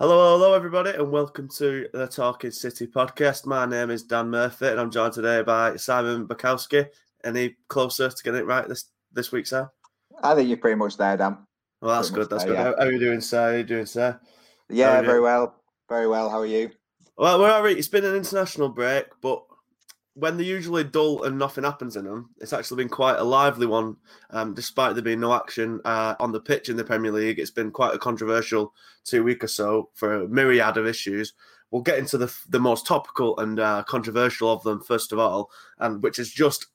Hello, hello, everybody, and welcome to the Talking City podcast. My name is Dan Murphy, and I'm joined today by Simon Bajkowski. Any closer to getting it right this this week, sir? I think you're pretty much there, Dan. Well, that's Pretty good. That's much good. there, How, how are you doing, sir? How are you doing, sir? Yeah, very well. Very well. How are you? Well, we're all right. It's been an international break, but when they're usually dull and nothing happens in them, it's actually been quite a lively one. Um, despite there being no action uh, on the pitch in the Premier League, it's been quite a controversial two week or so for a myriad of issues. We'll get into the the most topical and uh, controversial of them first of all, and which is just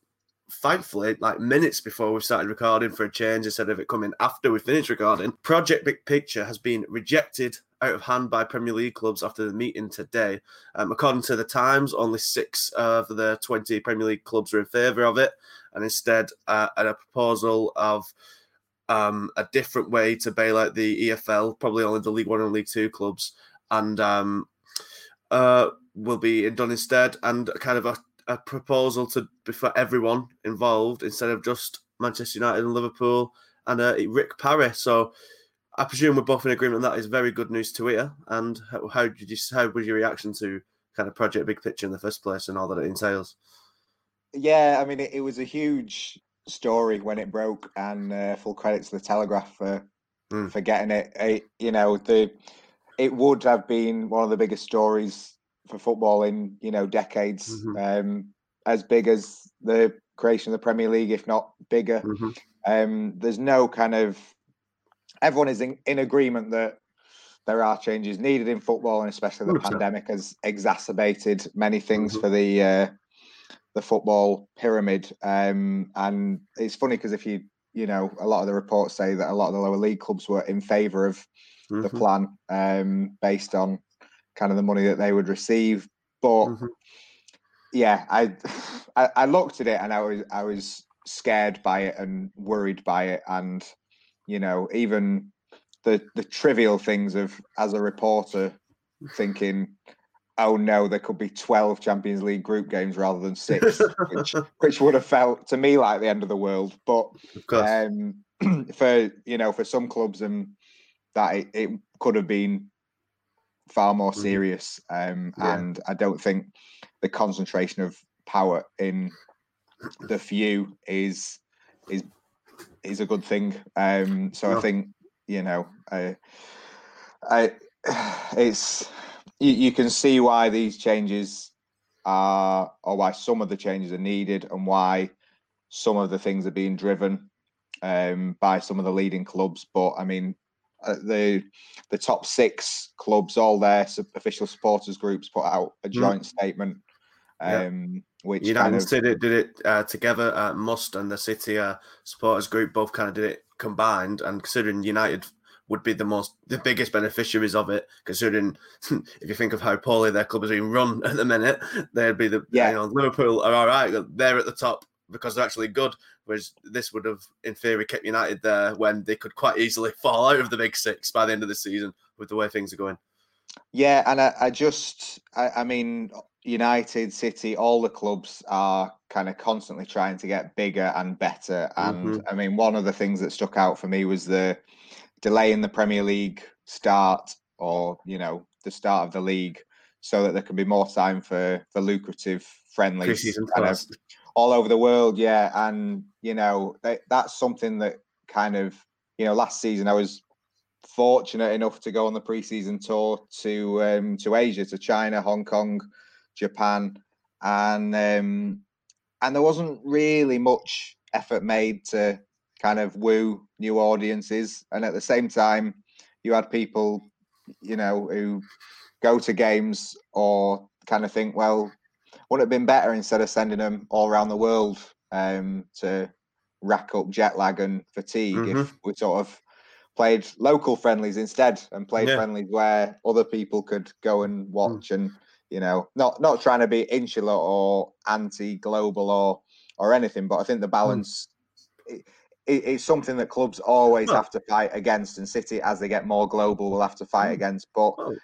thankfully like minutes before we started recording for a change instead of it coming after we finished recording. Project Big Picture has been rejected out of hand by Premier League clubs after the meeting today. Um, according to the Times, only six of the 20 Premier League clubs are in favour of it, and instead, uh, a proposal of um, a different way to bail out the EFL, probably only the League One and League Two clubs, and um, uh, will be done instead, and kind of a, a proposal to for everyone involved instead of just Manchester United and Liverpool and uh, Rick Parry. So. I presume we're both in agreement that is very good news to hear. And how, how did you how was your reaction to kind of Project Big Picture in the first place and all that it entails? Yeah, I mean, it, it was a huge story when it broke, and uh, full credit to the Telegraph for Mm. for getting it. it. You know, the it would have been one of the biggest stories for football in you know decades, Mhm. um, as big as the creation of the Premier League, if not bigger. hmm Um, there's no kind of everyone is in, in agreement that there are changes needed in football, and especially the 100%. pandemic has exacerbated many things Mhm. for the uh, the football pyramid. Um, and it's funny because if you you know a lot of the reports say that a lot of the lower league clubs were in favour of the hmm plan um, based on kind of the money that they would receive, but Mhm. yeah, I, I I looked at it and I was I was scared by it and worried by it, and you know even the the trivial things of as a reporter thinking, oh no, there could be twelve Champions League group games rather than six, which which would have felt to me like the end of the world, but um, for you know for some clubs and that it, it could have been far more Mhm. serious um, Yeah. and i don't think the concentration of power in the few is is is a good thing um so No. i think you know i i it's you, you can see why these changes are or why some of the changes are needed and why some of the things are being driven um, by some of the leading clubs. But I mean, uh, the the top six clubs, all their official supporters groups, put out a joint statement, Hmm. Yeah. um, which United of did it did it uh, together. Uh, Must and the City uh, supporters group both kind of did it combined. And considering United would be the most the biggest beneficiaries of it, considering if you think of how poorly their club is being run at the minute, they'd be the Yeah. you know Liverpool are all right. They're at the top because they're actually good. Whereas this would have, in theory, kept United there when they could quite easily fall out of the big six by the end of the season with the way things are going. Yeah, and I, I just, I, I mean, United, City, all the clubs are kind of constantly trying to get bigger and better. And I mean, one of the things that stuck out for me was the delay in the Premier League start, or you know, the start of the league, so that there can be more time for the lucrative friendlies, kind of all over the world. Yeah, and you know, that, that's something that kind of, you know, last season I was fortunate enough to go on the preseason tour to um, to Asia, to China, Hong Kong, Japan, and um, and there wasn't really much effort made to kind of woo new audiences, and at the same time, you had people, you know, who go to games or kind of think, well, would it have been better instead of sending them all around the world um, to rack up jet lag and fatigue if we sort of played local friendlies instead and played Yeah. friendlies where other people could go and watch and You know, not not trying to be insular or anti-global or or anything, but I think the Hmm. balance. It, it, it's something that clubs always Well- have to fight against, and City, as they get more global, will have to fight Mm. against. But Well-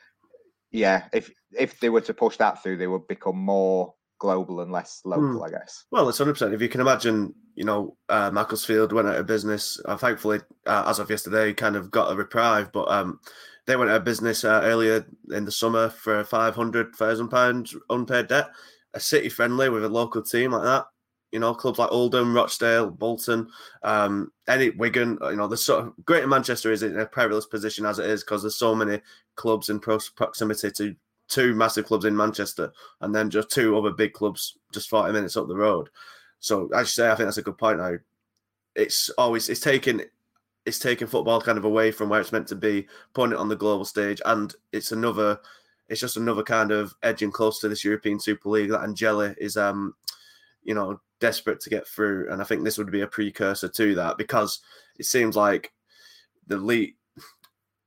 yeah, if if they were to push that through, they would become more global and less local, I guess. Well, it's hundred percent. If you can imagine, you know, uh, Macclesfield went out of business. Uh, thankfully, uh, as of yesterday, he kind of got a reprieve, but um, they went out of business uh, earlier in the summer for five hundred thousand pounds unpaid debt. A city friendly with a local team like that, you know, clubs like Oldham, Rochdale, Bolton, um, Wigan, you know, the sort of Greater Manchester is in a perilous position as it is because there's so many clubs in proximity to two massive clubs in Manchester and then just two other big clubs just 40 minutes up the road. So as you say, I think that's a good point now. It's always it's taking it's taking football kind of away from where it's meant to be, putting it on the global stage, and it's another it's just another kind of edging close to this European Super League that Angela is um you know desperate to get through. And I think this would be a precursor to that because it seems like the league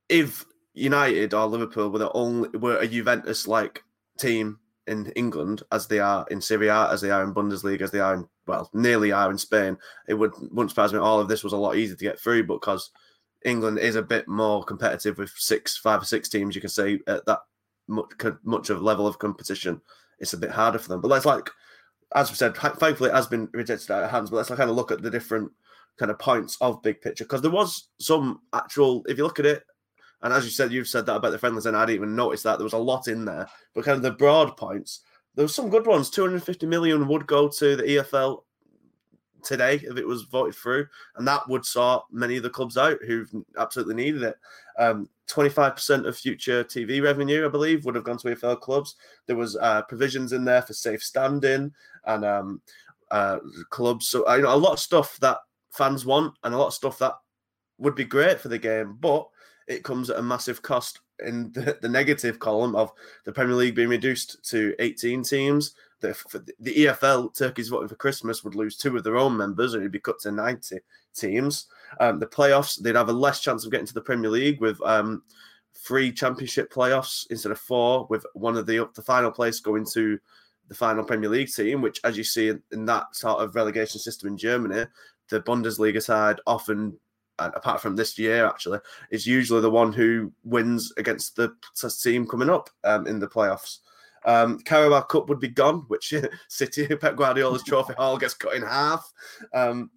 if United or Liverpool were the only were a Juventus like team in England as they are in Serie A, as they are in Bundesliga, as they are in well, nearly are in Spain, it would wouldn't surprise me. All of this was a lot easier to get through, but because England is a bit more competitive with six, five or six teams, you can say at that much much of level of competition, it's a bit harder for them. But let's like, as we said, thankfully it has been rejected out of hands. But let's like kind of look at the different kind of points of big picture because there was some actual. If you look at it, and as you said, you've said that about the friendlies, and I didn't even notice that there was a lot in there. But kind of the broad points, there was some good ones. 250 million would go to the EFL today if it was voted through, and that would sort many of the clubs out who've absolutely needed it. Um, 25% of future TV revenue, I believe, would have gone to EFL clubs. There was uh, provisions in there for safe standing and um, uh, clubs. So uh, you know, a lot of stuff that fans want, and a lot of stuff that would be great for the game, but it comes at a massive cost in the, the negative column of the Premier League being reduced to 18 teams. The, the EFL, Turkey's voting for Christmas, would lose two of their own members and it'd be cut to 90 teams. Um, the playoffs, they'd have a less chance of getting to the Premier League with um, three championship playoffs instead of four, with one of the, the final place going to the final Premier League team, which, as you see in, in that sort of relegation system in Germany, the Bundesliga side often apart from this year, actually, is usually the one who wins against the team coming up um, in the playoffs. Um, Carabao Cup would be gone, which City Pep Guardiola's trophy hall gets cut in half. Um,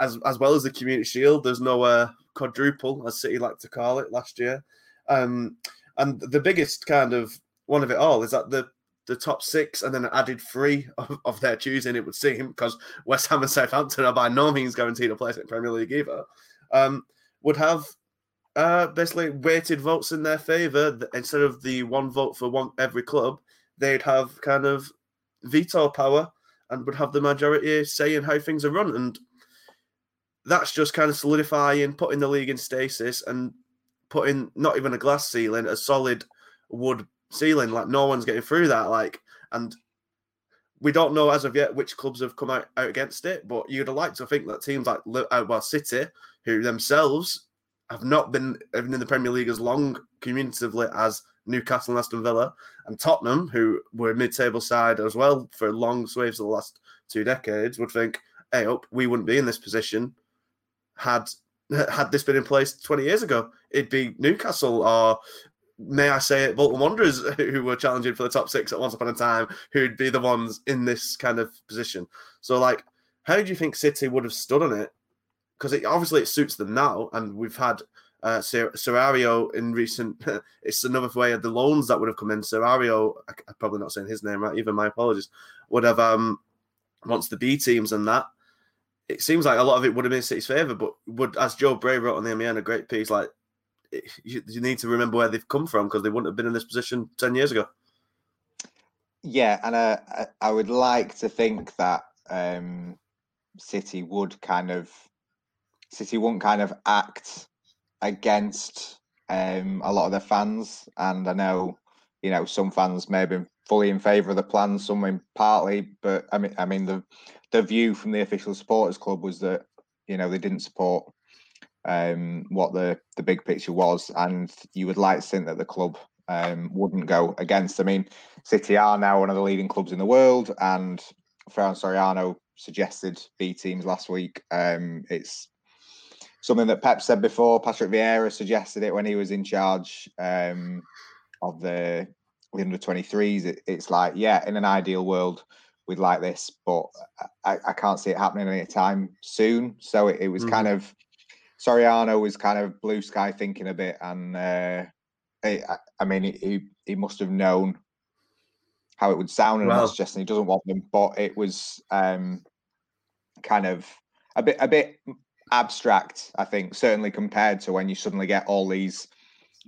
as as well as the Community Shield, there's no uh, quadruple, as City like to call it, last year. Um, and the biggest kind of one of it all is that the the top six and then added three of, of their choosing, it would seem, because West Ham and Southampton are by no means guaranteed a place in Premier League either um, would have uh, basically weighted votes in their favour instead of the one vote for one every club. They'd have kind of veto power and would have the majority say in how things are run, and that's just kind of solidifying, putting the league in stasis, and putting not even a glass ceiling, a solid wood ceiling. Like no one's getting through that. Like and we don't know as of yet which clubs have come out, out against it, but you'd like to think that teams like uh, well City, who themselves have not been even in the Premier League as long cumulatively as Newcastle and Aston Villa, and Tottenham, who were mid-table side as well for long swaves of the last two decades, would think, "Hey, up, we wouldn't be in this position had had this been in place 20 years ago. It'd be Newcastle or may I say it, Bolton Wanderers, who were challenging for the top six at once upon a time, who'd be the ones in this kind of position. So, like, how do you think City would have stood on it? Because it, obviously it suits them now, and we've had uh, Serario in recent. it's another way of the loans that would have come in. Serario, I, I'm probably not saying his name right, even my apologies. Would have um wants the B teams and that. It seems like a lot of it would have been City's favour, but would, as Joe Bray wrote on the MEN, a great piece, like you, you, need to remember where they've come from because they wouldn't have been in this position 10 years ago. Yeah, and uh, I would like to think that um, City would kind of City wouldn't kind of act against um, a lot of their fans, and I know you know some fans may have been fully in favour of the plan, some in partly, but I mean, I mean the the view from the official supporters club was that you know they didn't support um, what the the big picture was, and you would like to think that the club um, wouldn't go against. I mean, City are now one of the leading clubs in the world, and Ferran Soriano suggested B teams last week. Um, it's something that Pep said before. Patrick Vieira suggested it when he was in charge um, of the, the under 23s. It, it's like, yeah, in an ideal world, we'd like this, but I, I can't see it happening anytime soon. So it, it was mm-hmm. kind of Soriano was kind of blue sky thinking a bit, and uh, I, I mean, he he must have known how it would sound in well, Manchester. He doesn't want them, but it was um, kind of a bit a bit abstract. I think certainly compared to when you suddenly get all these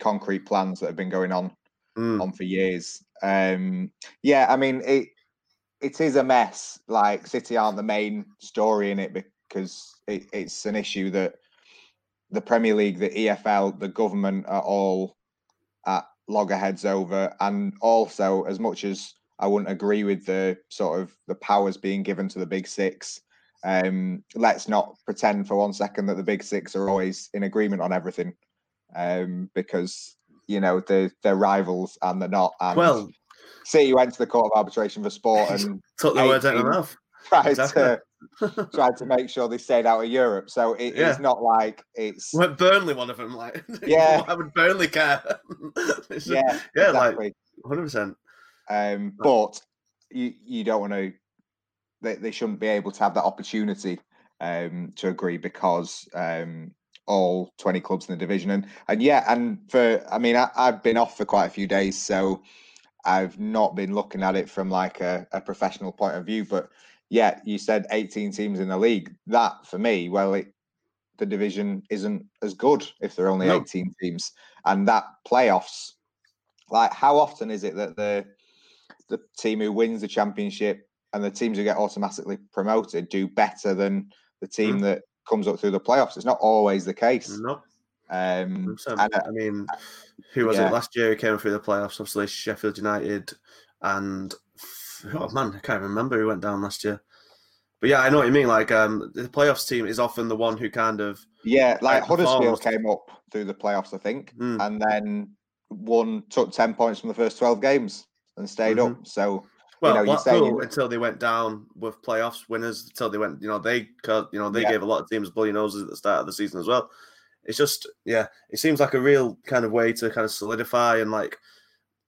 concrete plans that have been going on mm. on for years. Um, yeah, I mean it. It is a mess. Like City aren't the main story in it because it, it's an issue that the Premier League, the EFL, the government are all at loggerheads over. And also, as much as I wouldn't agree with the sort of the powers being given to the big six, um, let's not pretend for one second that the big six are always in agreement on everything, um, because you know they're they're rivals and they're not. And well, City went to the Court of Arbitration for Sport and took the words out of mouth. Tried exactly. to tried to make sure they stayed out of Europe. So it, yeah. it's not like it's well, Burnley one of them. Like yeah, why would Burnley care? yeah, yeah, exactly. like hundred percent. Um, but you you don't want to they, they shouldn't be able to have that opportunity um, to agree because um, all 20 clubs in the division and and yeah and for i mean I, have been off for quite a few days so i've not been looking at it from like a, a, professional point of view but yeah you said 18 teams in the league that for me well it the division isn't as good if there are only 18 teams and that playoffs like how often is it that the the team who wins the championship and the teams who get automatically promoted do better than the team mm. that comes up through the playoffs. It's not always the case. No. Um, and, uh, I mean, who was yeah. it last year who came through the playoffs? Obviously, Sheffield United and oh man, I can't remember who went down last year. But yeah, I know what you mean. Like um, the playoffs team is often the one who kind of yeah, like Huddersfield came up through the playoffs, I think, mm. and then won took ten points from the first twelve games and stayed mm-hmm. up. So well, you know, Blackpool until they went down with playoffs winners, until they went, you know, they you know they yeah. gave a lot of teams bloody noses at the start of the season as well. It's just, yeah, it seems like a real kind of way to kind of solidify and like,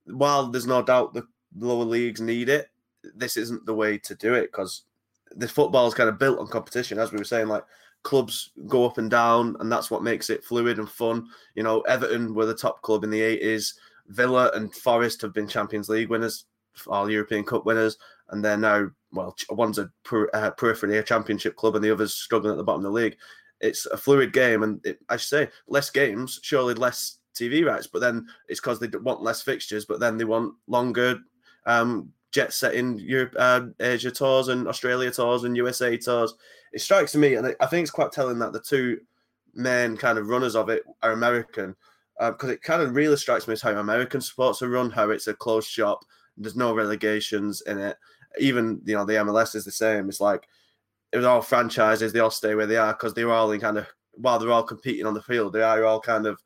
while there's no doubt the lower leagues need it, this isn't the way to do it because the football is kind of built on competition, as we were saying. Like clubs go up and down, and that's what makes it fluid and fun. You know, Everton were the top club in the 80s. Villa and Forest have been Champions League winners all European Cup winners, and they're now well, one's a per, uh, periphery, a Championship club, and the other's struggling at the bottom of the league. It's a fluid game, and it, I should say less games, surely less TV rights, but then it's because they want less fixtures, but then they want longer um, jet setting Europe, uh, Asia tours and Australia tours and USA tours. It strikes me, and I think it's quite telling that the two main kind of runners of it are American, because uh, it kind of really strikes me as how American sports are run, how it's a closed shop, there's no relegations in it. Even you know the MLS is the same. It's like it was all franchises. They all stay where they are because they're all in kind of while they're all competing on the field. They are all kind of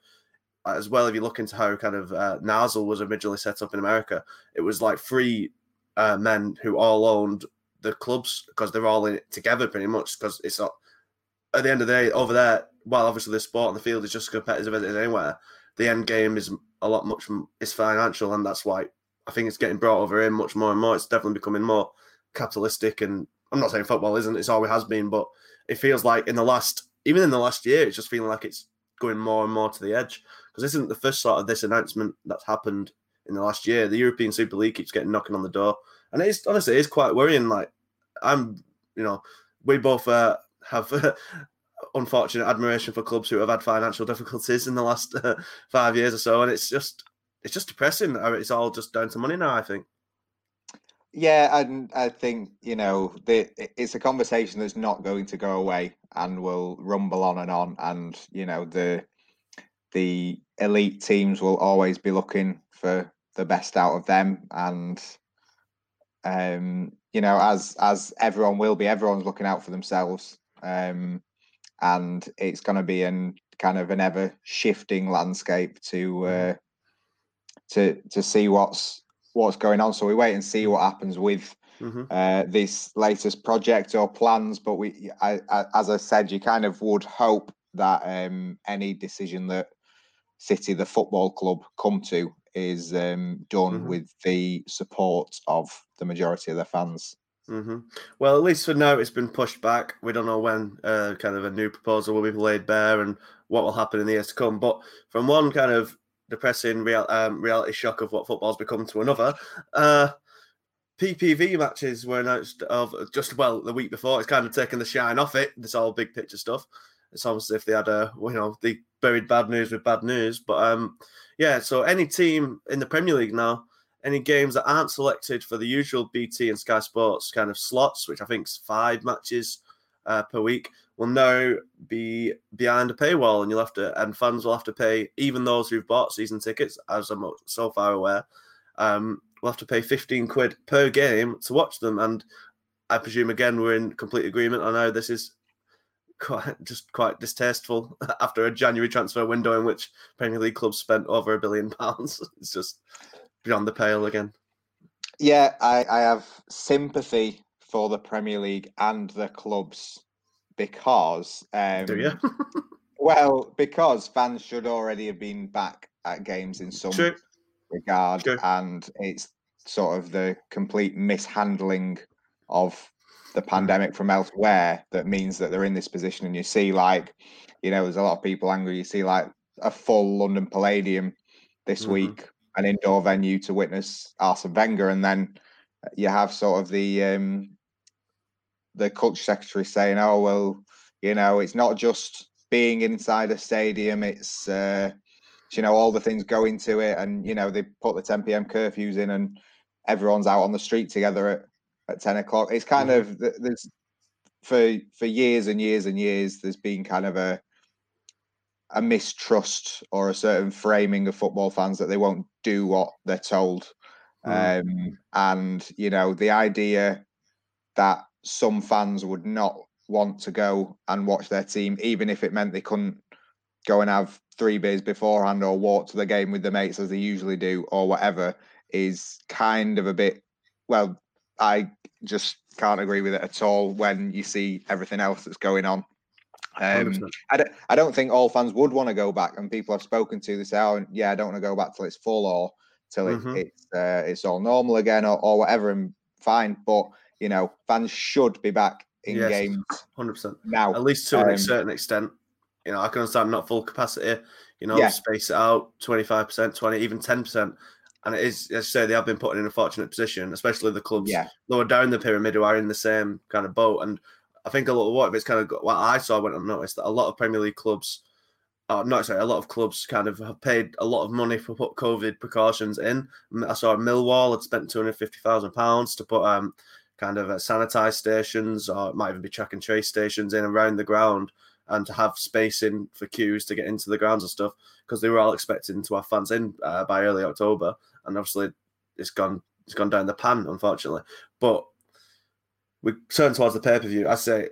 as well. If you look into how kind of uh, NASL was originally set up in America, it was like three uh, men who all owned the clubs because they're all in it together pretty much. Because it's not at the end of the day over there. While obviously the sport on the field is just as competitive as anywhere, the end game is a lot much. is financial, and that's why I think it's getting brought over here much more and more. It's definitely becoming more capitalistic, and I'm not saying football isn't. It's always has been, but it feels like in the last, even in the last year, it's just feeling like it's going more and more to the edge. Because this isn't the first sort of this announcement that's happened in the last year. The European Super League keeps getting knocking on the door, and it's honestly it's quite worrying. Like I'm, you know, we both uh, have. unfortunate admiration for clubs who have had financial difficulties in the last uh, five years or so, and it's just it's just depressing. It's all just down to money now. I think. Yeah, and I think you know the, it's a conversation that's not going to go away and will rumble on and on. And you know the the elite teams will always be looking for the best out of them, and um, you know as as everyone will be, everyone's looking out for themselves. Um, and it's going to be an kind of an ever shifting landscape to mm-hmm. uh, to to see what's what's going on. So we wait and see what happens with Mm-hmm. uh, this latest project or plans. But we, I, I, as I said, you kind of would hope that um, any decision that City, the football club, come to is um, done Mhm. with the support of the majority of their fans. hmm Well, at least for now, it's been pushed back. We don't know when uh, kind of a new proposal will be laid bare and what will happen in the years to come. But from one kind of depressing real, um, reality shock of what football's become to another, uh, PPV matches were announced of just well the week before. It's kind of taken the shine off it. This all big picture stuff. It's almost as if they had a you know they buried bad news with bad news. But um, yeah. So any team in the Premier League now any games that aren't selected for the usual BT and Sky Sports kind of slots, which I think is five matches uh, per week, will now be behind a paywall, and you'll have to, and fans will have to pay, even those who've bought season tickets, as I'm so far aware, um, will have to pay 15 quid per game to watch them. And I presume again we're in complete agreement on how this is quite just quite distasteful after a January transfer window in which Premier League clubs spent over a billion pounds. It's just beyond the pale again. Yeah, I, I have sympathy for the Premier League and the clubs because um, Do you? well, because fans should already have been back at games in some True. regard, True. and it's sort of the complete mishandling of. The pandemic from elsewhere that means that they're in this position. And you see, like, you know, there's a lot of people angry. You see, like, a full London Palladium this Mhm. week, an indoor venue to witness Arsene Wenger, and then you have sort of the um, the culture secretary saying, "Oh well, you know, it's not just being inside a stadium; it's uh, you know all the things go into it, and you know they put the 10 p.m. curfews in, and everyone's out on the street together at, at 10 o'clock. It's kind Mhm. of there's for for years and years and years there's been kind of a a mistrust or a certain framing of football fans that they won't do what they're told Mm. um, and you know the idea that some fans would not want to go and watch their team even if it meant they couldn't go and have three beers beforehand or walk to the game with the mates as they usually do or whatever is kind of a bit well i just can't agree with it at all when you see everything else that's going on um, I don't, I don't think all fans would want to go back, and people I've spoken to, they say, "Oh, yeah, I don't want to go back till it's full or till it, Mhm. it's uh, it's all normal again or, or whatever." And fine, but you know, fans should be back in Yes. games 100%. now. At least to a Um, certain extent. You know, I can understand not full capacity, you know, Yeah. space it out 25%, 20, even 10%. And it is, as I say, they have been put in a fortunate position, especially the clubs Yeah, lower down the pyramid who are in the same kind of boat. And I think a lot of what it's kind of got, what I saw when I noticed that a lot of Premier League clubs, uh, not sorry, a lot of clubs kind of have paid a lot of money for put COVID precautions in. I saw Millwall had spent two hundred fifty thousand pounds to put um kind of uh, sanitized stations or it might even be track and trace stations in around the ground and to have spacing for queues to get into the grounds and stuff because they were all expecting to have fans in uh, by early October and obviously it's gone it's gone down the pan unfortunately but we turn towards the pay per view. I say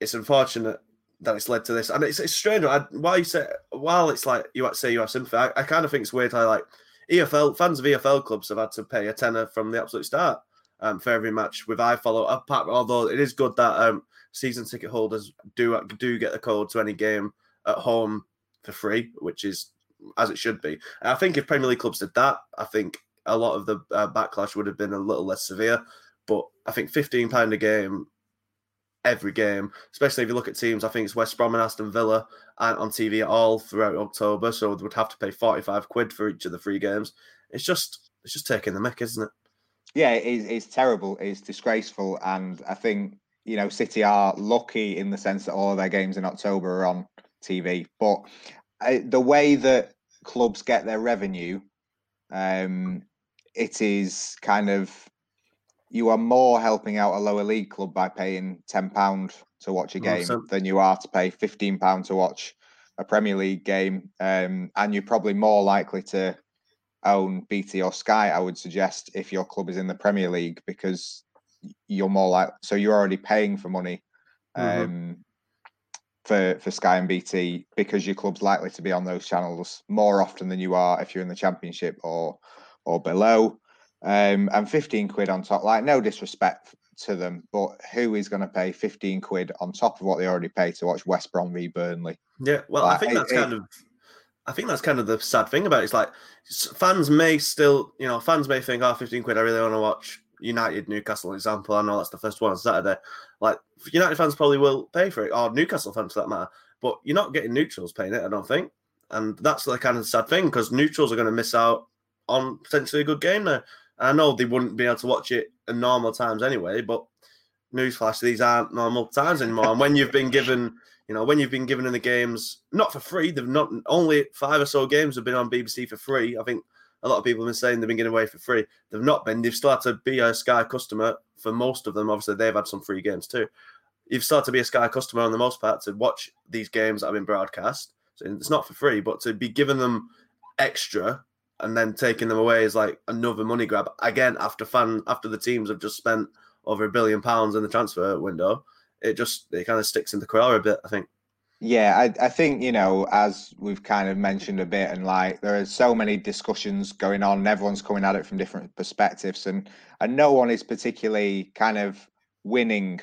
it's unfortunate that it's led to this, and it's, it's strange. I, why you say while it's like you say you have sympathy, I, I kind of think it's weird how like EFL fans of EFL clubs have had to pay a tenner from the absolute start um, for every match with iFollow. Apart, although it is good that um, season ticket holders do do get the code to any game at home for free, which is as it should be. And I think if Premier League clubs did that, I think a lot of the uh, backlash would have been a little less severe. But I think fifteen pound a game, every game, especially if you look at teams, I think it's West Brom and Aston Villa and on TV at all throughout October, so they would have to pay forty five quid for each of the three games. It's just it's just taking the mick, isn't it? yeah, it is, it's terrible. It's disgraceful, and I think you know City are lucky in the sense that all of their games in October are on TV. But uh, the way that clubs get their revenue, um, it is kind of you are more helping out a lower league club by paying ten pound to watch a game 100%. than you are to pay fifteen pound to watch a Premier League game, um, and you're probably more likely to own BT or Sky. I would suggest if your club is in the Premier League because you're more like so you're already paying for money Mhm. um, for for Sky and BT because your club's likely to be on those channels more often than you are if you're in the Championship or or below. Um, and 15 quid on top, like no disrespect to them, but who is going to pay 15 quid on top of what they already pay to watch West Brom v Burnley? Yeah, well, like, I think that's it, kind of I think that's kind of the sad thing about it. It's like fans may still, you know, fans may think, oh, 15 quid, I really want to watch United Newcastle example. I know that's the first one on Saturday. Like United fans probably will pay for it, or Newcastle fans for that matter. But you're not getting neutrals paying it, I don't think. And that's the kind of sad thing because neutrals are going to miss out on potentially a good game now. I know they wouldn't be able to watch it in normal times anyway, but newsflash, these aren't normal times anymore. and when you've been given, you know, when you've been given in the games not for free, they've not only five or so games have been on BBC for free. I think a lot of people have been saying they've been getting away for free. They've not been. They've started to be a Sky customer for most of them. Obviously, they've had some free games too. You've started to be a Sky customer on the most part to watch these games that have been broadcast. So it's not for free, but to be giving them extra and then taking them away is like another money grab. Again, after fan after the teams have just spent over a billion pounds in the transfer window, it just it kind of sticks in the craw a bit. I think. Yeah, I, I think, you know, as we've kind of mentioned a bit, and like there are so many discussions going on, and everyone's coming at it from different perspectives, and and no one is particularly kind of winning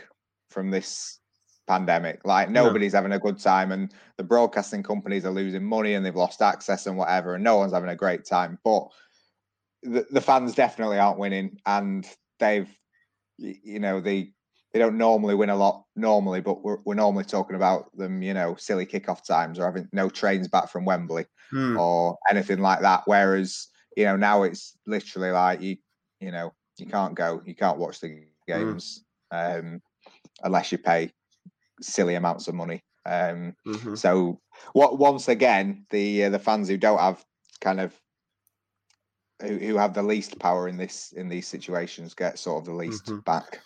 from this pandemic. Like nobody's having a good time, and the broadcasting companies are losing money and they've lost access and whatever, and no one's having a great time. But the, the fans definitely aren't winning, and they've, you know, the they don't normally win a lot normally, but we're, we're normally talking about them, you know, silly kickoff times or having no trains back from Wembley hmm. or anything like that. Whereas, you know, now it's literally like you, you know, you can't go, you can't watch the hmm. games um, unless you pay silly amounts of money. Um, mm-hmm. So, what once again, the uh, the fans who don't have kind of who, who have the least power in this in these situations get sort of the least mm-hmm. back.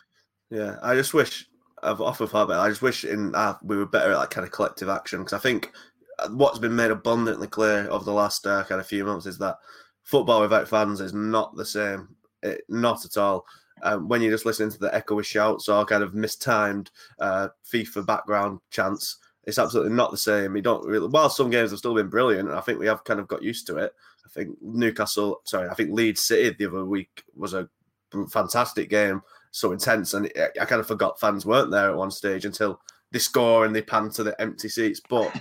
Yeah, I just wish I've thought about. It, I just wish in uh, we were better at like kind of collective action because I think uh, what's been made abundantly clear over the last uh, kind of few months is that football without fans is not the same. It, not at all. Um, when you're just listening to the echoey shouts or kind of mistimed uh, FIFA background chants, it's absolutely not the same. You don't really. While some games have still been brilliant, I think we have kind of got used to it. I think Newcastle, sorry, I think Leeds City the other week was a fantastic game so intense. And I kind of forgot fans weren't there at one stage until they score and they pan to the empty seats. But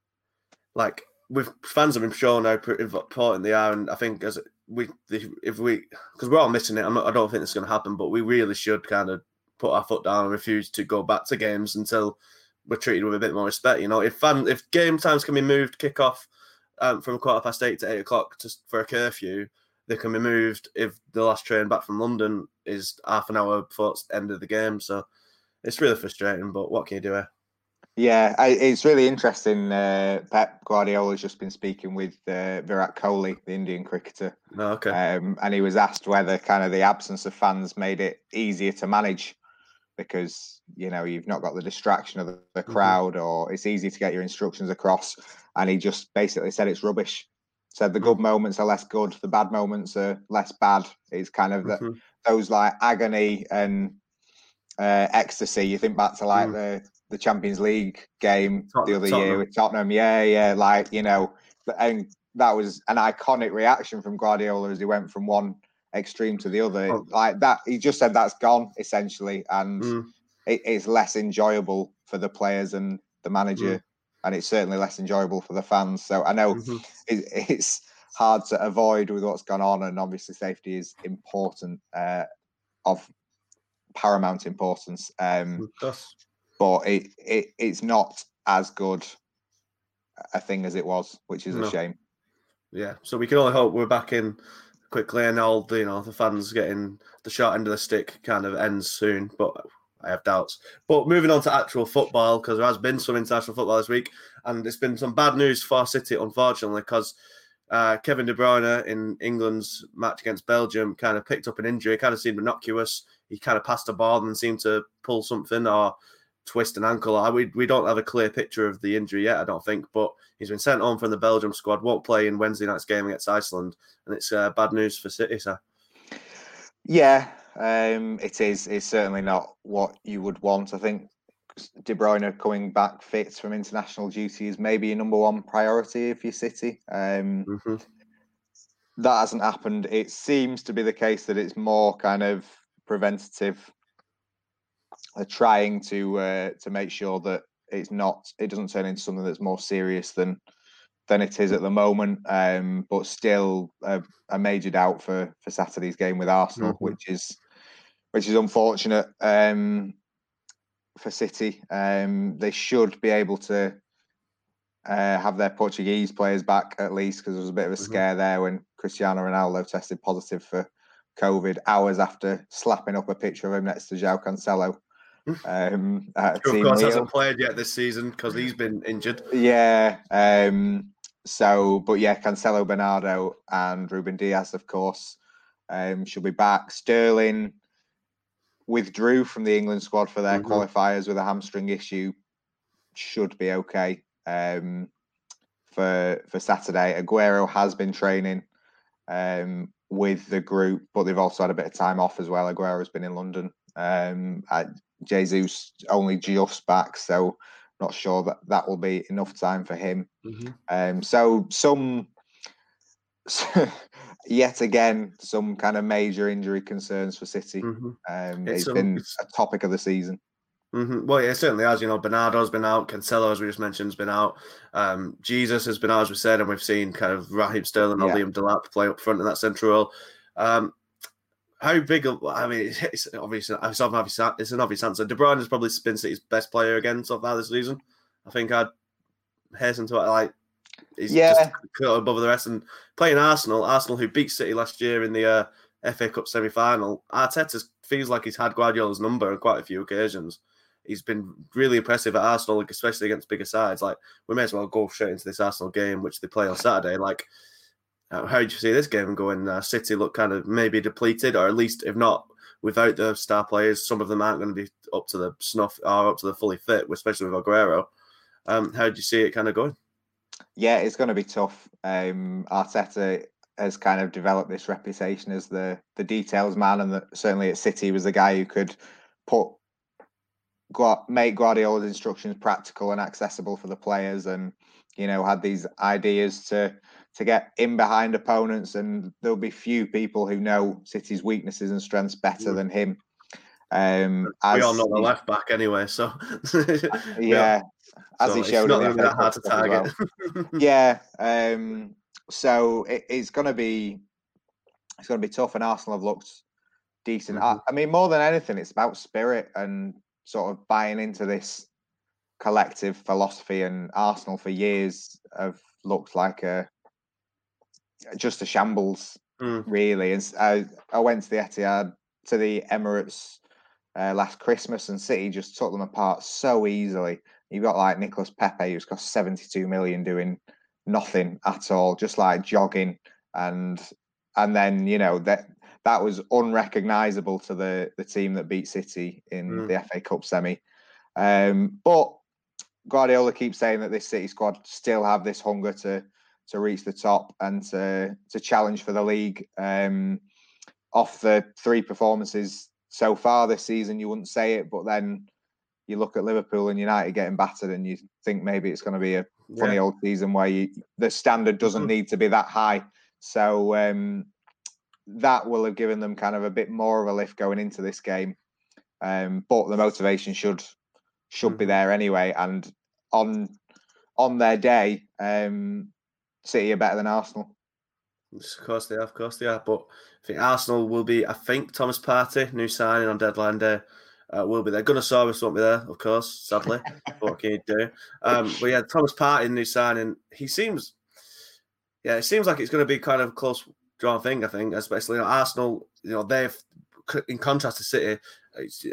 like with fans have been shown how important they are, and I think as we if we because we're all missing it, I'm not, I don't think it's going to happen, but we really should kind of put our foot down and refuse to go back to games until we're treated with a bit more respect. You know, if fan if game times can be moved, kick off um, from quarter past eight to eight o'clock just for a curfew they can be moved if the last train back from London is half an hour before it's end of the game. So it's really frustrating, but what can you do? Here? Yeah, I, it's really interesting. Uh, Pep Guardiola's just been speaking with uh, Virat Kohli, the Indian cricketer. Oh, okay. Um, and he was asked whether kind of the absence of fans made it easier to manage because you know you've not got the distraction of the, the mm-hmm. crowd, mm-hmm. or it's easy to get your instructions across. And he just basically said it's rubbish said the good moments are less good, the bad moments are less bad. It's kind of mm-hmm. the, those like agony and uh, ecstasy. You think back to like mm. the the Champions League game Tot- the other Tottenham. year with Tottenham. Yeah, yeah, like you know, and that was an iconic reaction from Guardiola as he went from one extreme to the other. Oh. Like that, he just said that's gone essentially, and mm. it, it's less enjoyable for the players and the manager. Mm and it's certainly less enjoyable for the fans. So I know mm-hmm. it, it's hard to avoid with what's gone on, and obviously safety is important, uh, of paramount importance. Um, but it, it it's not as good a thing as it was, which is no. a shame. Yeah, so we can only hope we're back in quickly, and all the you know the fans getting the short end of the stick kind of ends soon. But I have doubts. But moving on to actual football, because there has been some international football this week, and it's been some bad news for City, unfortunately, because uh, Kevin De Bruyne in England's match against Belgium kind of picked up an injury. Kind of seemed innocuous. He kind of passed a ball and seemed to pull something or twist an ankle. We, we don't have a clear picture of the injury yet, I don't think, but he's been sent home from the Belgium squad, won't play in Wednesday night's game against Iceland, and it's uh, bad news for City, sir. Yeah, um, it is. It's certainly not what you would want. I think De Bruyne coming back fit from international duty is maybe a number one priority if you're City. Um, Mm-hmm. that hasn't happened. It seems to be the case that it's more kind of preventative. They're trying to uh, to make sure that it's not it doesn't turn into something that's more serious than than it is at the moment. Um, but still a, a major doubt for for Saturday's game with Arsenal, Mhm. which is which is unfortunate um, for City. Um, they should be able to uh, have their Portuguese players back at least because there was a bit of a Mhm. scare there when Cristiano Ronaldo tested positive for COVID hours after slapping up a picture of him next to João Cancelo. Um, of course, hasn't played yet this season because he's been injured. Yeah. Um, so, but yeah, Cancelo, Bernardo, and Ruben Dias, of course, um, should be back. Sterling withdrew from the England squad for their Mhm. qualifiers with a hamstring issue. Should be okay um, for for Saturday. Aguero has been training um, with the group, but they've also had a bit of time off as well. Aguero has been in London. Um, Jesus only just back, so not sure that that will be enough time for him. Um, so some, yet again, some kind of major injury concerns for City. Mhm. Um, It's, it's been it's- a topic of the season. hmm Well, yeah, it certainly has. You know, Bernardo's been out, Cancelo, as we just mentioned, has been out. Um, Jesus has been out, as we said, and we've seen kind of Raheem Sterling or Yeah. Liam Delap play up front in that central role. Um, how big? Of, I mean, it's obviously it's an obvious, it's an obvious answer. De Bruyne has probably been City's best player again so far this season. I think I'd hasten to like. He's Yeah. just cut above the rest and playing Arsenal. Arsenal who beat City last year in the uh, FA Cup semi final. Arteta feels like he's had Guardiola's number on quite a few occasions. He's been really impressive at Arsenal, especially against bigger sides. Like we may as well go straight into this Arsenal game, which they play on Saturday. Like, how do you see this game going? Uh, City look kind of maybe depleted, or at least if not without the star players, some of them aren't going to be up to the snuff are up to the fully fit, especially with Aguero. Um, how do you see it kind of going? Yeah, it's going to be tough. Um, Arteta has kind of developed this reputation as the the details man, and that certainly at City was the guy who could put make Guardiola's instructions practical and accessible for the players, and you know had these ideas to to get in behind opponents. And there'll be few people who know City's weaknesses and strengths better Mm. than him. Um, we as all know the left back anyway, so yeah, as So he it's showed not in the to be FA that hard to as well target. yeah. Um, so it, it's going to be it's going to be tough, and Arsenal have looked decent. I, Mhm. I mean, more than anything, it's about spirit and sort of buying into this collective philosophy. And Arsenal, for years, have looked like a just a shambles, Mm. really. And I went to the Etihad to the Emirates uh, last Christmas, and City just took them apart so easily. You've got like Nicholas Pepe, who's cost 72 million doing nothing at all, just like jogging. And and then, you know, that that was unrecognizable to the the team that beat City in Mm. the FA Cup semi. Um, but Guardiola keeps saying that this City squad still have this hunger to to reach the top and to to challenge for the league. Um, off the three performances so far this season, you wouldn't say it, but then you look at Liverpool and United getting battered, and you think maybe it's going to be a funny Yeah. old season where you, the standard doesn't Mhm. need to be that high. So um, that will have given them kind of a bit more of a lift going into this game. Um, but the motivation should should be Mhm. there anyway. And on on their day, um, City are better than Arsenal. Of course they are, of course they are. But I think Arsenal will be, I think Thomas Partey, new signing on deadline day, uh, will be there. Gunnersaurus won't be there, of course, sadly. what can you do? Um, but yeah, Thomas Partey, new signing, he seems, yeah, it seems like it's going to be kind of a close drawn thing, I think, especially you know, Arsenal, you know, they've, in contrast to City,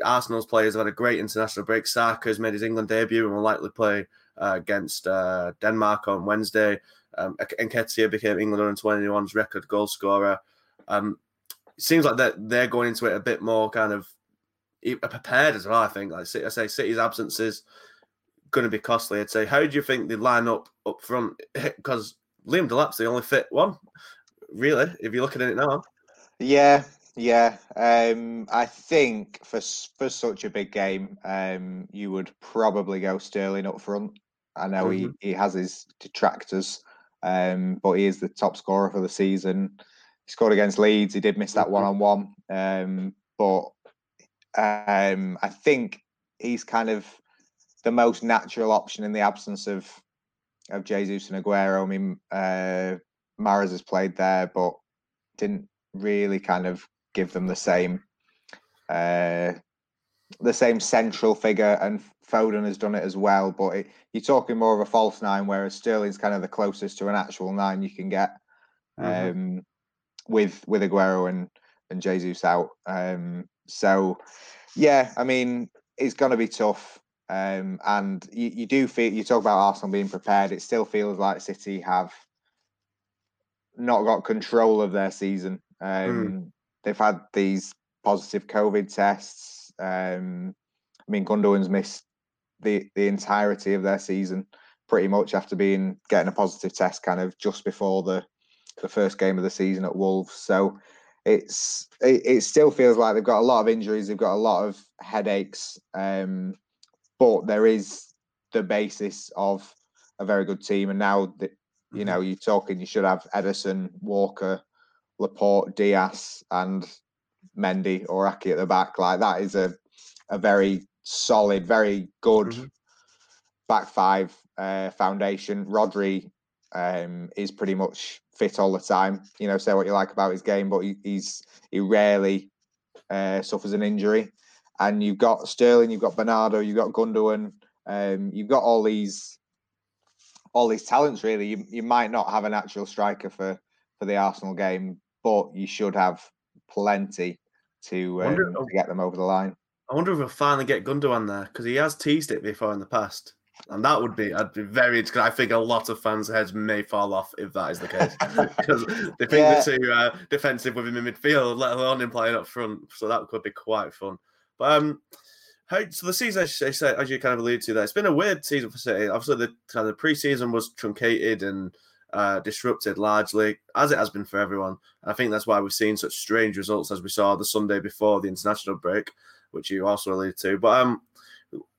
Arsenal's players have had a great international break. Saka's made his England debut and will likely play uh, against uh, Denmark on Wednesday. Um, Nketiah became England under 21's record goal scorer. Um, it seems like that they're going into it a bit more kind of prepared as well. I think, like I say, City's absence is going to be costly. I'd say. How do you think they line up up front? Because Liam Delap's the only fit one, really. If you're looking at it now, Yeah, Yeah, um, I think for for such a big game, um, you would probably go Sterling up front. I know mm-hmm. he, he has his detractors, um, but he is the top scorer for the season. He scored against Leeds. He did miss that one on one, but um, I think he's kind of the most natural option in the absence of of Jesus and Aguero. I mean, uh, has played there, but didn't really kind of give them the same uh, the same central figure. And Foden has done it as well, but it, you're talking more of a false nine, whereas Sterling's kind of the closest to an actual nine you can get mm-hmm. um, with with Aguero and and Jesus out. Um, so, yeah, I mean, it's going to be tough. Um, and you, you do feel you talk about Arsenal being prepared. It still feels like City have not got control of their season. Um, mm. They've had these positive COVID tests. Um, I mean, Gundogan's missed the the entirety of their season pretty much after being getting a positive test kind of just before the the first game of the season at Wolves. So it's it, it still feels like they've got a lot of injuries, they've got a lot of headaches, um, but there is the basis of a very good team. And now that you mm-hmm. know you're talking, you should have Ederson, Walker, Laporte, Dias, and Mendy or Aké at the back. Like that is a a very solid, very good mm-hmm. back five uh, foundation. Rodri um, is pretty much fit all the time. You know, say what you like about his game, but he, he's he rarely uh, suffers an injury. And you've got Sterling, you've got Bernardo, you've got Gundogan, um, you've got all these all these talents. Really, you you might not have an actual striker for for the Arsenal game, but you should have plenty to, um, to get them over the line. I wonder if we'll finally get Gundogan there because he has teased it before in the past. And that would be, I'd be very, because I think a lot of fans' heads may fall off if that is the case. Because they think yeah. they're too uh, defensive with him in midfield, let alone him playing up front. So that could be quite fun. But um, how, so the season, as you, as you kind of alluded to there, it's been a weird season for City. Obviously, the kind of pre-season was truncated and uh, disrupted largely, as it has been for everyone. And I think that's why we've seen such strange results as we saw the Sunday before the international break, which you also alluded to. But um,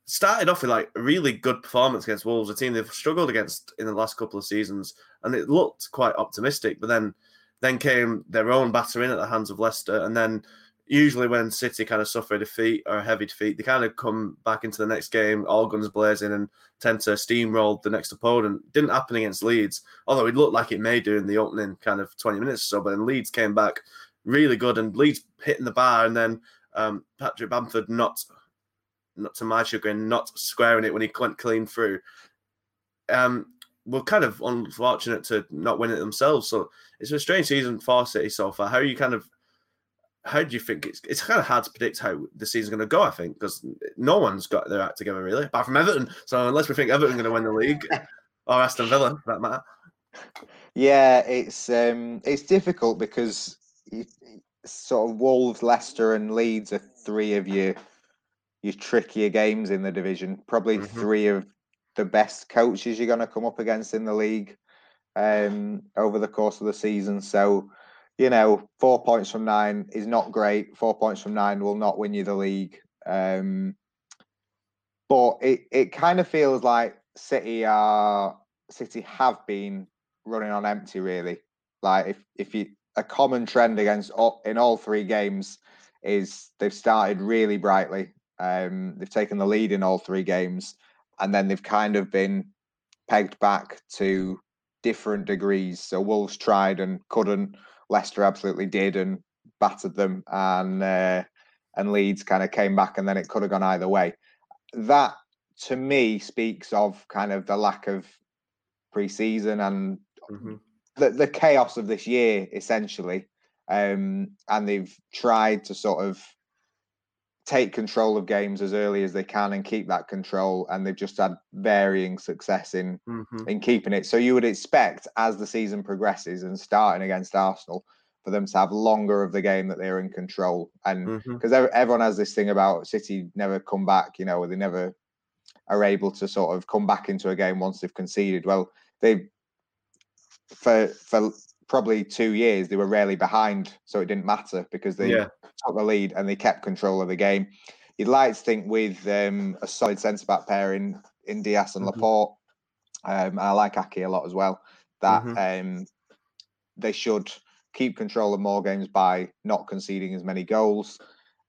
started off with like a really good performance against Wolves, a team they've struggled against in the last couple of seasons, and it looked quite optimistic. But then, then came their own battering at the hands of Leicester, and then usually when City kind of suffer a defeat or a heavy defeat, they kind of come back into the next game, all guns blazing, and tend to steamroll the next opponent. Didn't happen against Leeds, although it looked like it may do in the opening kind of 20 minutes or so. But then Leeds came back really good, and Leeds hitting the bar, and then um, Patrick Bamford not not to my chagrin, not squaring it when he went clean through. Um, we're kind of unfortunate to not win it themselves. So it's a strange season for City so far. How are you kind of how do you think it's it's kind of hard to predict how the season's going to go? I think because no one's got their act together really, apart from Everton. So unless we think Everton going to win the league or Aston Villa, for that matter. Yeah, it's um it's difficult because you, sort of Wolves, Leicester, and Leeds are three of you your trickier games in the division. Probably mm-hmm. three of the best coaches you're going to come up against in the league um, over the course of the season. So, you know, four points from nine is not great. Four points from nine will not win you the league. Um, but it, it kind of feels like City are City have been running on empty, really. Like if if you a common trend against all, in all three games is they've started really brightly um, they've taken the lead in all three games, and then they've kind of been pegged back to different degrees. So Wolves tried and couldn't. Leicester absolutely did and battered them, and uh, and Leeds kind of came back, and then it could have gone either way. That to me speaks of kind of the lack of pre-season and mm-hmm. the, the chaos of this year, essentially. Um, and they've tried to sort of take control of games as early as they can and keep that control and they've just had varying success in mm-hmm. in keeping it so you would expect as the season progresses and starting against arsenal for them to have longer of the game that they're in control and because mm-hmm. everyone has this thing about city never come back you know they never are able to sort of come back into a game once they've conceded well they for for probably two years they were rarely behind, so it didn't matter because they Yeah. Took the lead and they kept control of the game. You'd like to think with um, a solid centre back pair in Dias and Mhm. Laporte, um, and I like Aké a lot as well. That Mhm. um, they should keep control of more games by not conceding as many goals,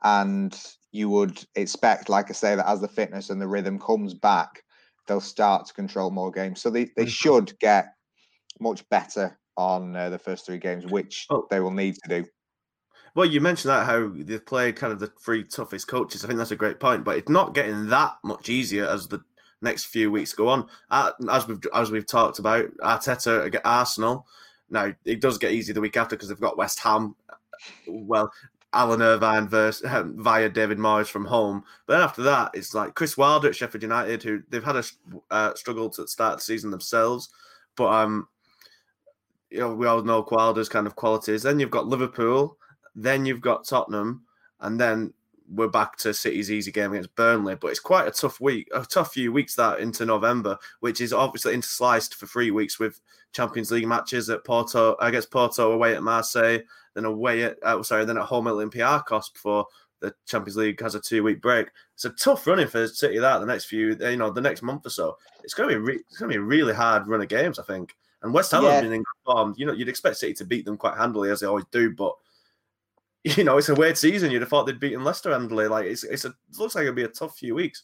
and you would expect, like I say, that as the fitness and the rhythm comes back, they'll start to control more games. So they, they Mhm. should get much better on uh, the first three games, which Oh. they will need to do. Well, you mentioned that how they've played kind of the three toughest coaches. I think that's a great point, but it's not getting that much easier as the next few weeks go on. As we've as we've talked about, Arteta Arsenal. Now it does get easier the week after because they've got West Ham. Well, Alan Irvine versus um, via David Moyes from home. But then after that, it's like Chris Wilder at Sheffield United, who they've had a uh, struggle to start the season themselves. But um, you know, we all know Wilder's kind of qualities. Then you've got Liverpool, then you've got Tottenham, and then we're back to City's easy game against Burnley. But it's quite a tough week, a tough few weeks that into November, which is obviously intersliced for three weeks with Champions League matches at Porto against Porto away at Marseille, then away at uh, sorry, then at home at Olympiacos before the Champions League has a two week break. It's a tough running for City that the next few, you know, the next month or so. It's going to be re- it's going to be a really hard run of games, I think. And West Ham Yeah. have been in good form. You know, you'd expect City to beat them quite handily as they always do, but you know, it's a weird season. You'd have thought they'd beaten Leicester handily. Like it's it's a it looks like it'll be a tough few weeks.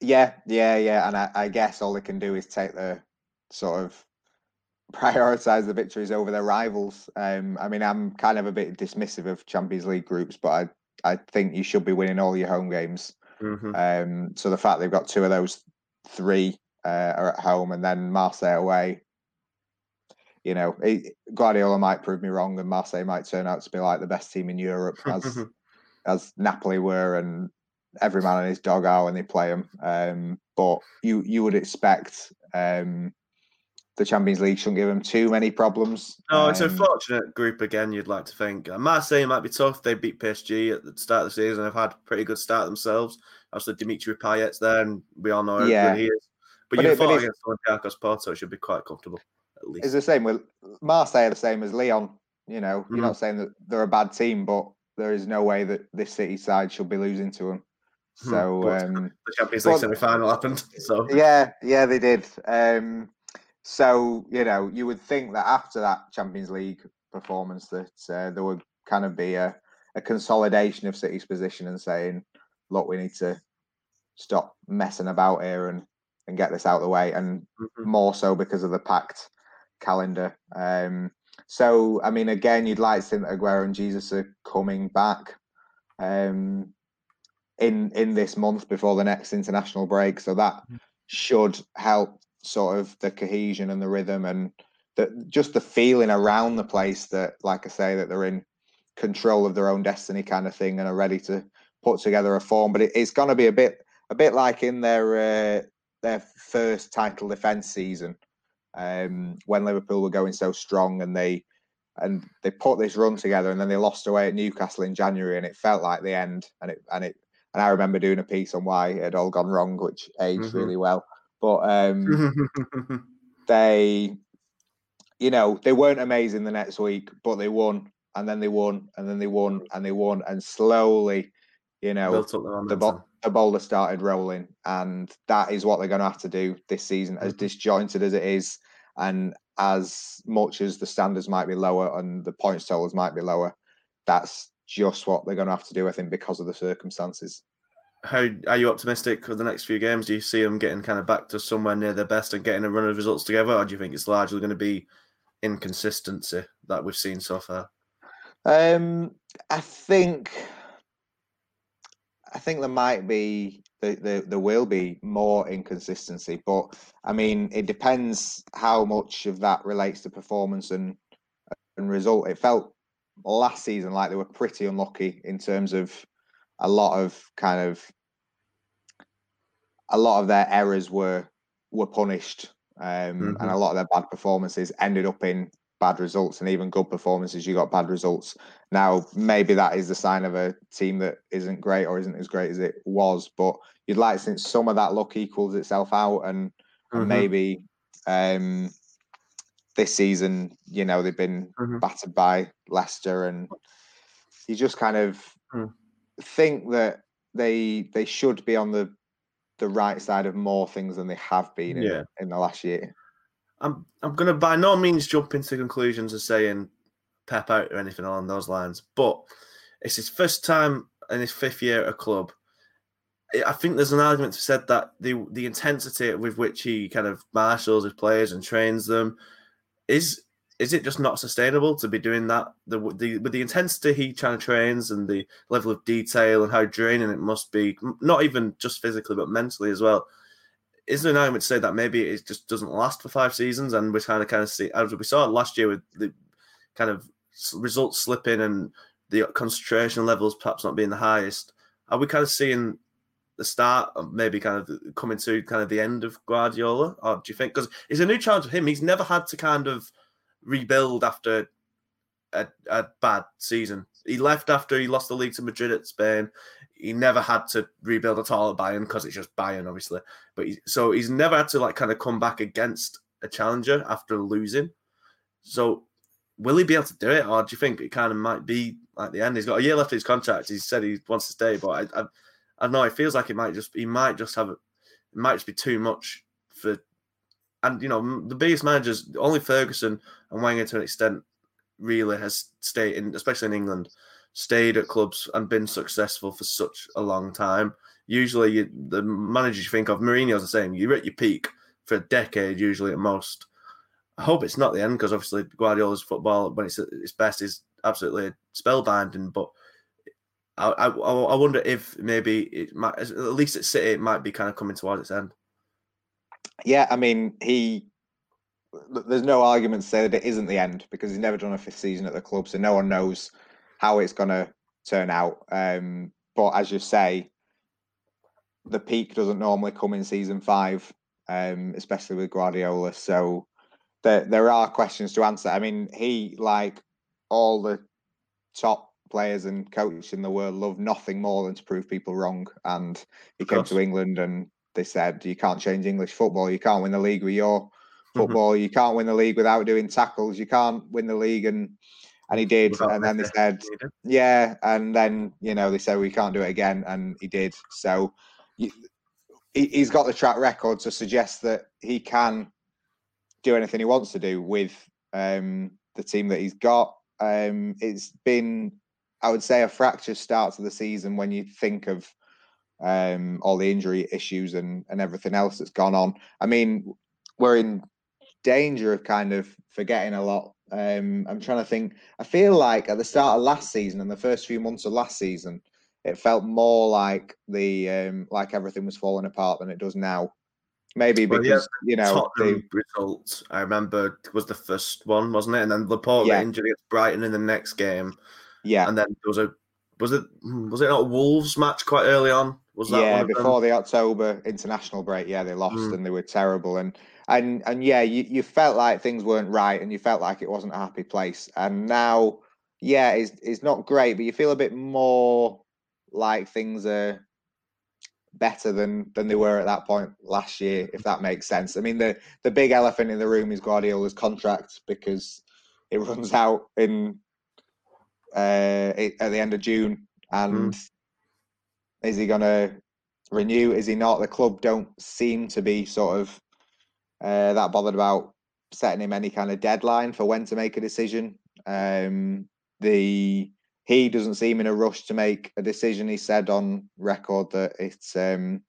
Yeah, yeah, yeah. And I, I guess all they can do is take the sort of prioritize the victories over their rivals. Um, I mean, I'm kind of a bit dismissive of Champions League groups, but I, I think you should be winning all your home games. Mhm. Um, so the fact they've got two of those three uh, are at home and then Marseille away, you know, it, Guardiola might prove me wrong and Marseille might turn out to be like the best team in Europe as as Napoli were and every man and his dog are when they play them. Um, but you you would expect um, the Champions League shouldn't give them too many problems. No, it's a Um, fortunate group again. You'd like to think Uh, Marseille might be tough. They beat PSG at the start of the season. They've had a pretty good start themselves. Obviously, Dimitri Payet's there, and we all know how Yeah. good he is. But, But you thought against Olympiacos Porto, it should be quite comfortable at least. It's the same with Marseille, are the same as Lyon. You know, Mm-hmm. you're not saying that they're a bad team, but there is no way that this City side should be losing to them. Hmm, So but um, the Champions League well- semi-final happened. So yeah, yeah, they did. Um, so you know, you would think that after that Champions League performance, that uh, there would kind of be a, a consolidation of City's position and saying, "Look, we need to stop messing about here and and get this out of the way." And mhm. more so because of the packed calendar. Um, so, I mean, again, you'd like to think that Aguero and Jesus are coming back um, in in this month before the next international break. So that should help sort of the cohesion and the rhythm and the, just the feeling around the place that, like I say, that they're in control of their own destiny kind of thing and are ready to put together a form. But it, it's going to be a bit a bit like in their uh, their first title defense season um, when Liverpool were going so strong and they and they put this run together and then they lost away at Newcastle in January and it felt like the end and it and it and I remember doing a piece on why it had all gone wrong, which aged Mhm. really well. But um, they, you know, they weren't amazing the next week, but they won and then they won and then they won and they won and slowly, you know, the bo- the boulder started rolling, and that is what they're going to have to do this season, as Mhm. disjointed as it is, and as much as the standards might be lower and the points totals might be lower. That's just what they're going to have to do, I think, because of the circumstances. How are you optimistic for the next few games? Do you see them getting kind of back to somewhere near their best and getting a run of results together, or do you think it's largely going to be inconsistency that we've seen so far? Um, I think, I think there might be, there, there, there will be more inconsistency, but I mean, it depends how much of that relates to performance and and result. It felt last season like they were pretty unlucky in terms of a lot of kind of a lot of their errors were were punished, um, and a lot of their bad performances ended up in bad results, and even good performances you got bad results. Now maybe that is the sign of a team that isn't great or isn't as great as it was, but you'd like since some of that luck equals itself out, and, and Mhm. maybe um, this season, you know, they've been Mhm. battered by Leicester, and you just kind of Hmm. think that they they should be on the the right side of more things than they have been in, Yeah. in the last year. I'm I'm gonna by no means jump into conclusions and saying Pep out or anything along those lines, but it's his first time in his fifth year at a club. I- think there's an argument to be said that the the intensity with which he kind of marshals his players and trains them is is it just not sustainable to be doing that the, the with the intensity he trying to trains and the level of detail and how draining it must be not even just physically but mentally as well is there an argument to say that maybe it just doesn't last for five seasons? And we're kind of kind of see as we saw last year with the kind of results slipping and the concentration levels perhaps not being the highest are we kind of seeing the start of maybe kind of coming to kind of the end of Guardiola? Or do you think because it's a new challenge for him. He's never had to kind of rebuild after a, a bad season. He left after he lost the league to Madrid at Spain he never had to rebuild at all at Bayern because it's just Bayern obviously but he, so he's never had to like kind of come back against a challenger after losing. So will he be able to do it, or do you think it kind of might be like the end? He's got a year left of his contract. He said he wants to stay, but I, I, I don't know. It feels like it might just he might just have it might just be too much for. And you know the biggest managers, only Ferguson and Wenger to an extent, really has stayed in, especially in England, stayed at clubs and been successful for such a long time usually you, the managers you think of, Mourinho's the same. You're at your peak for a decade, usually at most. I hope it's not the end because obviously Guardiola's football, when it's at its best, is absolutely spellbinding. But I, I, I wonder if maybe it might, at least at City, it might be kind of coming towards its end. Yeah, I mean, he. There's no argument to say that it isn't the end because he's never done a fifth season at the club, so no one knows how it's going to turn out. Um, but as you say, the peak doesn't normally come in season five, um, especially with Guardiola. So there there are questions to answer. I mean, he like all the top players and coaches in the world love nothing more than to prove people wrong. And he came to. England and they said you can't change English football. You can't win the league with your football. You can't win the league without doing tackles. You can't win the league and and he did. Without and then they said yeah, and then you know they said we can't do it again, and he did. So he, he's got the track record to suggest that he can do anything he wants to do with um, the team that he's got. Um, it's been, I would say, a fractious start to the season when you think of um, all the injury issues and and everything else that's gone on. I mean, we're in danger of kind of forgetting a lot. Um, I'm trying to think. I feel like at the start of last season and the first few months of last season, it felt more like the um, like everything was falling apart than it does now. Maybe Well, yeah, because you know the result, I remember, was the first one, wasn't it? And then Laporte Yeah. injury against Brighton in the next game. yeah And then there was a, was it, was it not a Wolves match quite early on? Was that yeah them? before the October international break. Yeah, they lost Mm. and they were terrible and and and yeah, you, you felt like things weren't right and you felt like it wasn't a happy place. And now, yeah, it's it's not great, but you feel a bit more like things are better than than they were at that point last year, if that makes sense. I mean, the the big elephant in the room is Guardiola's contract because it runs out in uh at the end of June, and is he going to renew? Is he not? The club don't seem to be sort of uh, that bothered about setting him any kind of deadline for when to make a decision. Um, the he doesn't seem in a rush to make a decision. He said on record that it's um,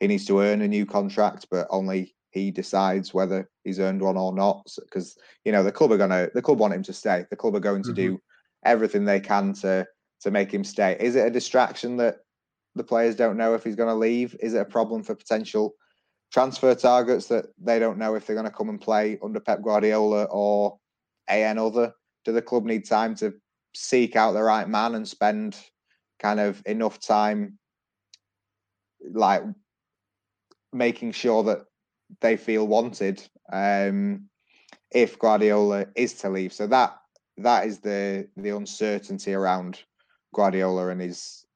he needs to earn a new contract, but only he decides whether he's earned one or not. Because you know the club are gonna the club want him to stay. The club are going to Mhm. do everything they can to to make him stay. Is it a distraction that the players don't know if he's going to leave? Is it a problem for potential transfer targets that they don't know if they're going to come and play under Pep Guardiola or AN other? Do the club need time to seek out the right man and spend kind of enough time like making sure that they feel wanted um if Guardiola is to leave so that that is the the uncertainty around Guardiola and his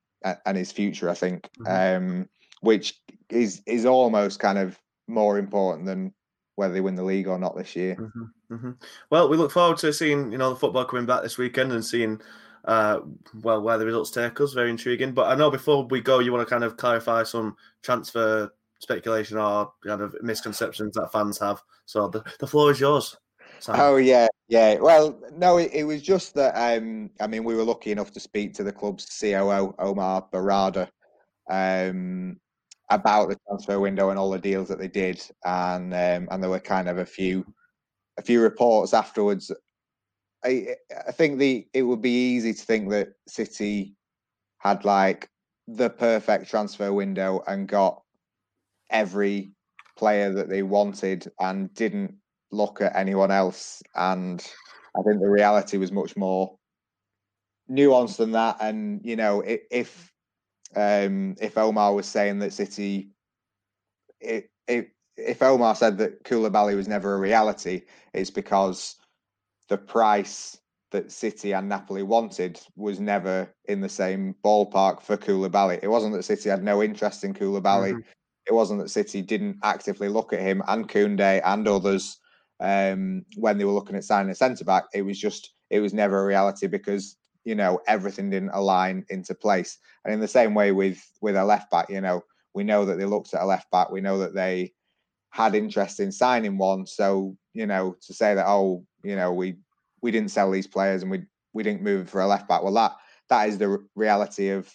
and his future I think um which is is almost kind of more important than whether they win the league or not this year Mhm. Mm-hmm. Well, we look forward to seeing you know the football coming back this weekend and seeing uh, well where the results take us. Very intriguing. But I know before we go, you want to kind of clarify some transfer speculation or kind of misconceptions that fans have. So the, the floor is yours. Oh yeah, yeah. Well, no, it, it, was just that. Um, I mean, we were lucky enough to speak to the club's COO Omar Berrada um, about the transfer window and all the deals that they did, and um, and there were kind of a few a few reports afterwards. I I think the it would be easy to think that City had like the perfect transfer window and got every player that they wanted and didn't look at anyone else. And I think the reality was much more nuanced than that. And you know, if um, if Omar was saying that City, it, it if Omar said that Koulibaly was never a reality, it's because the price that City and Napoli wanted was never in the same ballpark for Koulibaly. It wasn't that City had no interest in Koulibaly. Mm-hmm. It wasn't that City didn't actively look at him and Koundé and others um, when they were looking at signing a centre back. It was just it was never a reality because you know everything didn't align into place. And in the same way with with a left back, you know, we know that they looked at a left back. We know that they had interest in signing one. So you know, to say that oh, you know, we we didn't sell these players and we we didn't move for a left back. Well, that that is the reality of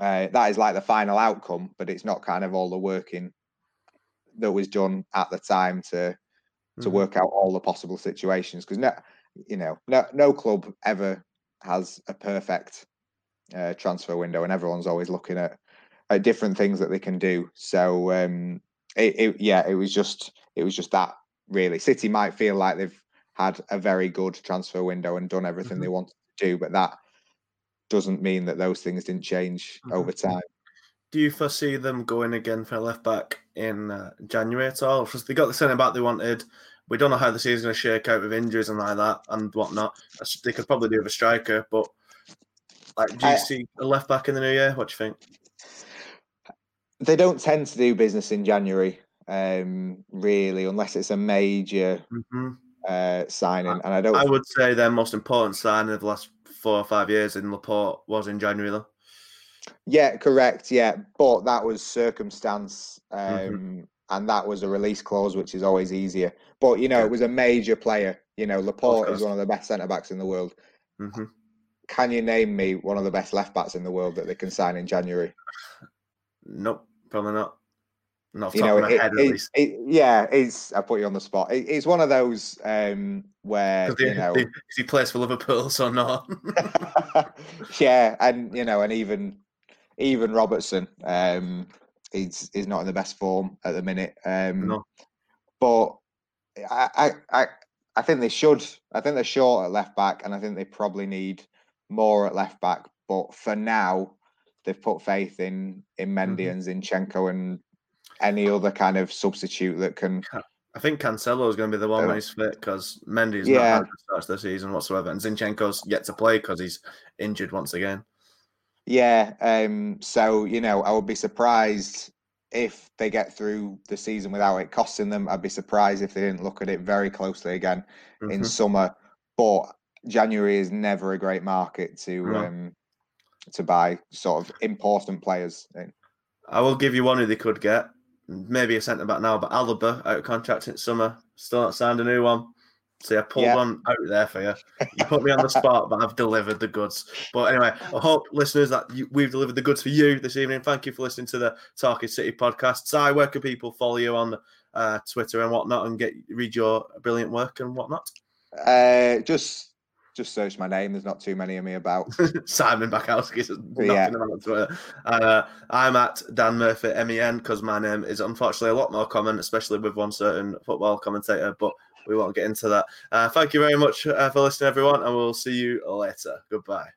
uh, that is like the final outcome, but it's not kind of all the working that was done at the time to to mm-hmm. work out all the possible situations because no, you know, no no club ever has a perfect uh, transfer window, and everyone's always looking at, at different things that they can do. So um, it, it, yeah, it was just it was just that really. City might feel like they've had a very good transfer window and done everything mm-hmm. they wanted to do, but that doesn't mean that those things didn't change mm-hmm. over time. Do you foresee them going again for a left back in uh, January at all? Because they got the centre back they wanted. We don't know how the season's going to shake out with injuries and like that and whatnot. They could probably do with a striker, but like, do you I, see a left back in the new year? What do you think? They don't tend to do business in January, um, really, unless it's a major mm-hmm. uh, signing. And I don't. I would say their most important signing of the last four or five years in Laporte was in January, though. Yeah, correct. Yeah, but that was circumstance. Mm-hmm. Um, mm-hmm and that was a release clause, which is always easier. But you know, yeah. it was a major player. You know, Laporte is one of the best centre backs in the world. Mm-hmm. Can you name me one of the best left backs in the world that they can sign in January? Nope, probably not. Not you know, it, head, it, it, yeah, it's I put you on the spot. it's one of those um, where you know he plays for Liverpool, so not. yeah, and you know, and even even Robertson, um, he's he's not in the best form at the minute. Um, no. But I, I I think they should. I think they're short at left back, and I think they probably need more at left back. But for now, they've put faith in in Mendy mm-hmm. and Zinchenko and any other kind of substitute that can. I think Cancelo is going to be the one uh, he's fit because Mendy's yeah. not had the season whatsoever, and Zinchenko's yet to play because he's injured once again. Yeah, um, so you know, I would be surprised if they get through the season without it costing them. I'd be surprised if they didn't look at it very closely again mm-hmm. in summer. But January is never a great market to no. um, to buy sort of important players. In. I will give you one who they could get, maybe a centre back now, but Alaba out of contract in summer, still not signed a new one. See, I pulled yeah. one out there for you. You put me on the spot, but I've delivered the goods. But anyway, I hope listeners that you, we've delivered the goods for you this evening. Thank you for listening to the Talking City podcast. Si, where can people follow you on uh, Twitter and whatnot and get read your brilliant work and whatnot? Uh, just just search my name. There's not too many of me about. Simon Bajkowski yeah. on Twitter. Uh, I'm at Dan Murphy MEN because my name is unfortunately a lot more common, especially with one certain football commentator. But we won't get into that. Uh, thank you very much uh, for listening, everyone, and we'll see you later. Goodbye.